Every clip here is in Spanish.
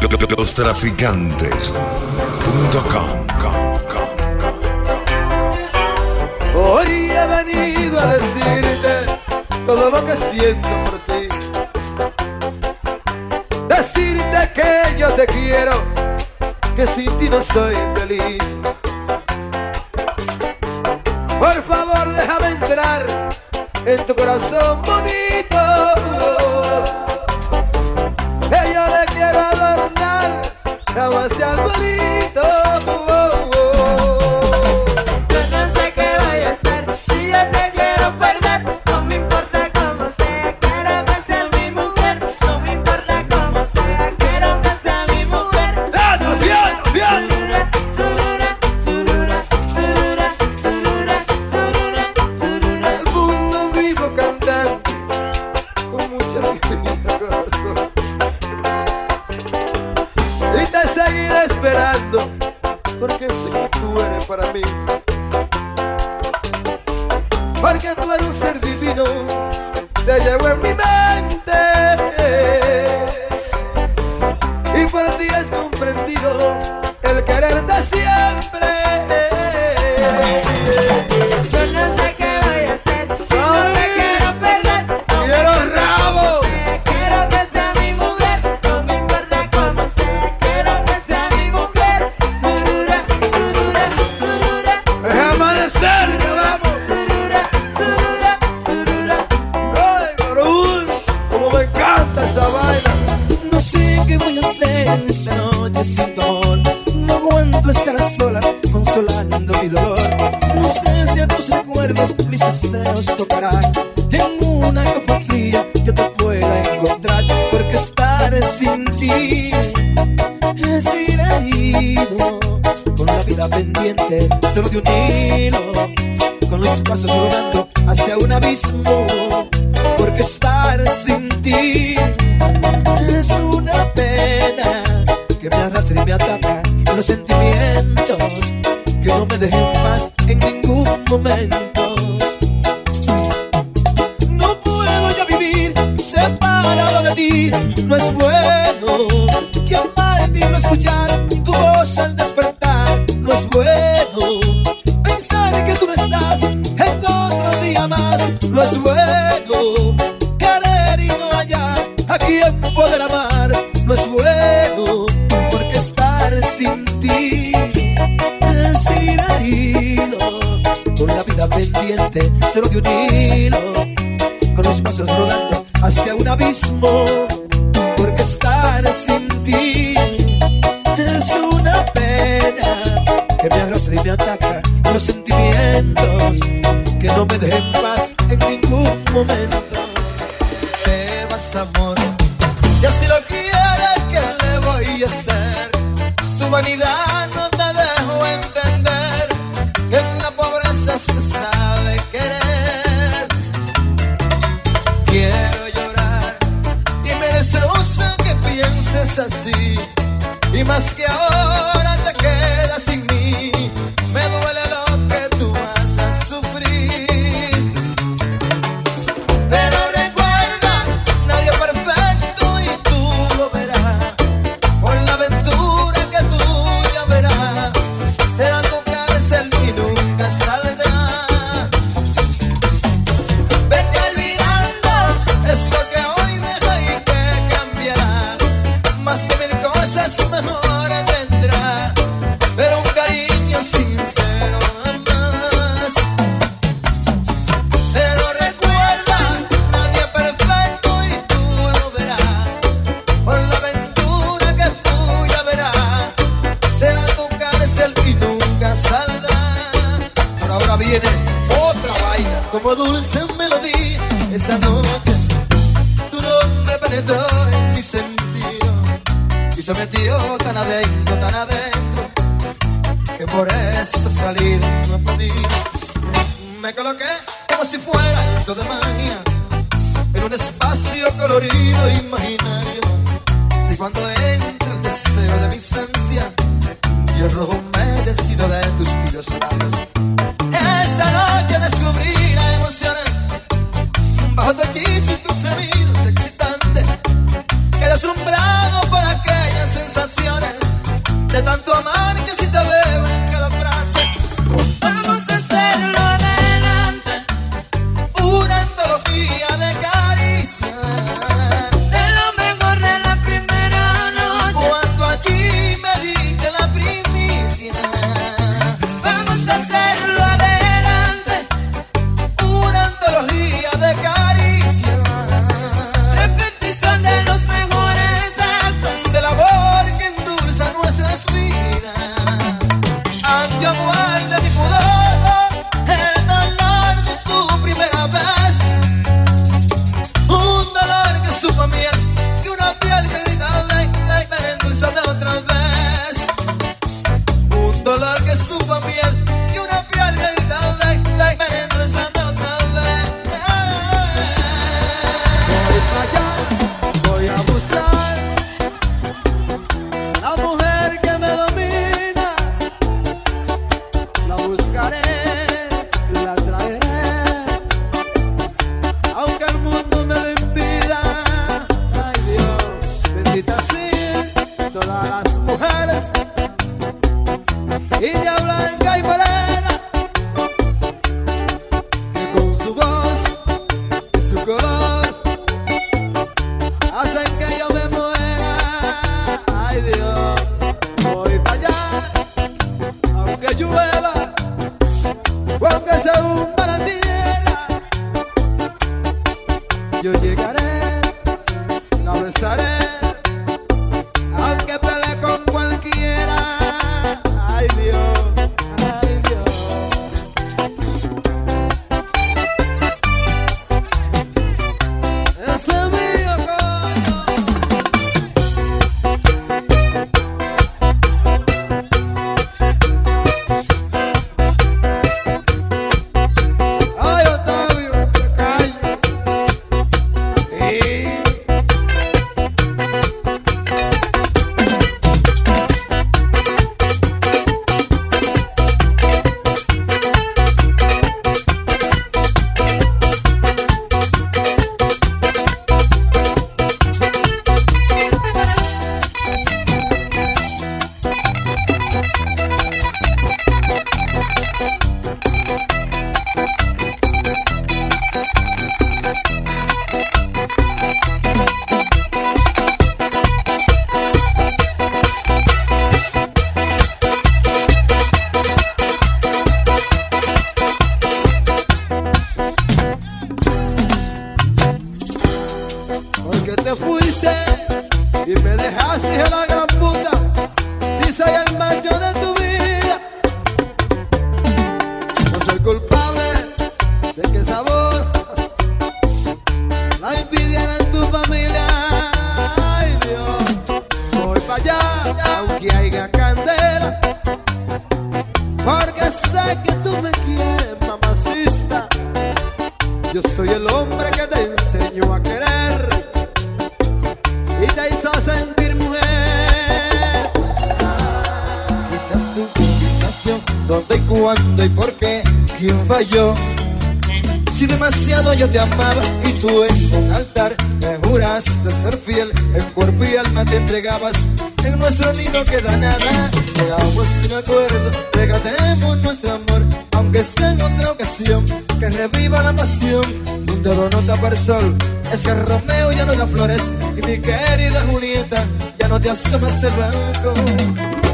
Los Hoy he venido a decirte todo lo que siento por ti. Decirte que yo te quiero, que sin ti no soy feliz. Por favor, déjame entrar en tu corazón bonito. en esta noche sin dolor. No aguanto estar sola, consolando mi dolor. No sé si a tus recuerdos mis deseos tocarán. En una copa fría yo te pueda encontrar, porque estar sin ti es ir herido. Con la vida pendiente, solo de un hilo, con los pasos rodando hacia un abismo, porque estar sin ti. sentimientos que no me dejen paz en ningún momento. No puedo ya vivir separado de ti, no es bueno que amar y no escuchar tu voz al despertar, no es bueno pensar que tú no estás en otro día más, no es bueno. crucero de un hilo, con los pasos rodando hacia un abismo, porque estar sin ti es una pena que me arrastra y me ataca los sentimientos que no me dejen paz en ningún momento. Te vas, amor. Pascal. tienes otra vaina. Como dulce melodía, esa noche tu nombre penetró en mi sentido y se metió tan adentro, tan adentro, que por eso salir no he podido. Me coloqué como si fuera todo de magia en un espacio colorido e imaginario. Si cuando que tú me quieres, mamacista. Yo soy el hombre que te enseñó a querer y te hizo sentir mujer. Quizás tú, quizás yo, dónde y cuándo y por qué, quién falló. Si demasiado yo te amaba y tú en un altar me juras de ser fiel, el cuerpo y alma te entregabas, en nuestro nido queda nada. Llegamos sin acuerdo, regatemos nuestro amor, aunque sea en otra ocasión, que reviva la pasión. Un todo no tapa el sol, es que Romeo ya no da flores, y mi querida Julieta ya no te asomas el banco.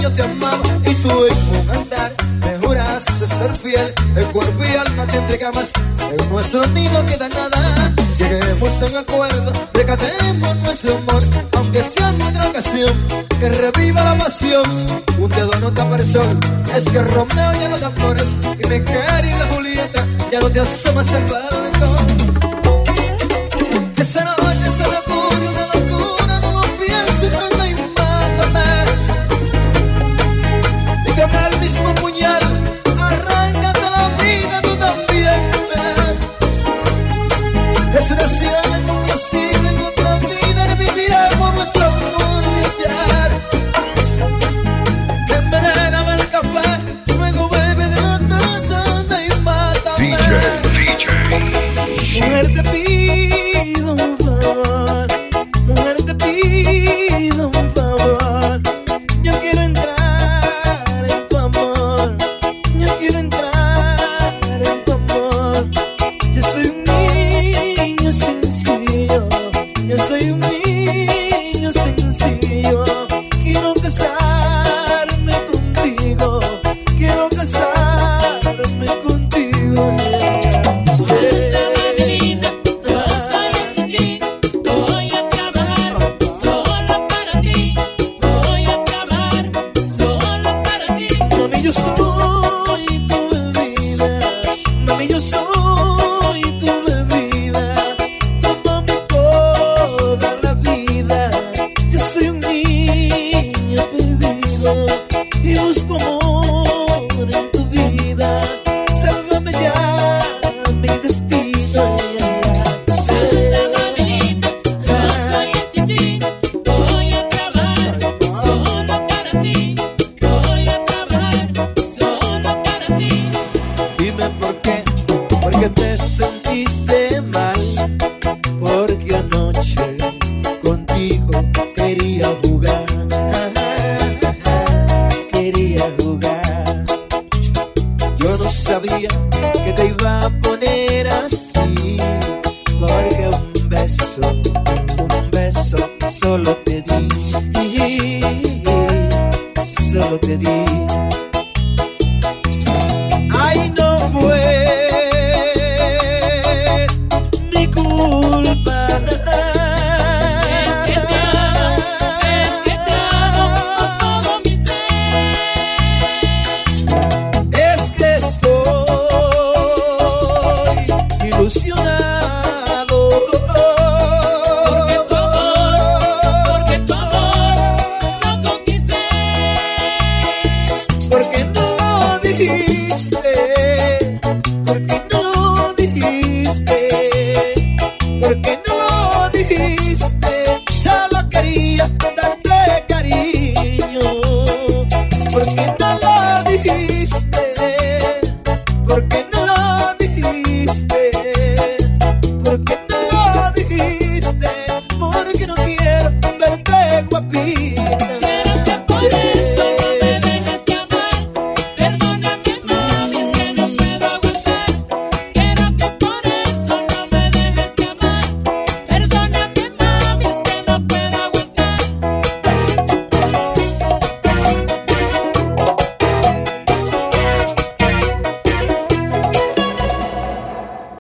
yo te amaba y tú en un andar me juraste ser fiel. El cuerpo y alma te entregabas en nuestro nido queda nada. Lleguemos a un acuerdo, recatemos nuestro amor, aunque sea en otra ocasión, que reviva la pasión. Un dedo no tapa el es que Romeo ya no da flores y mi querida Julieta ya no te asomas al balcón. Esta noche se locura Porque no dijiste,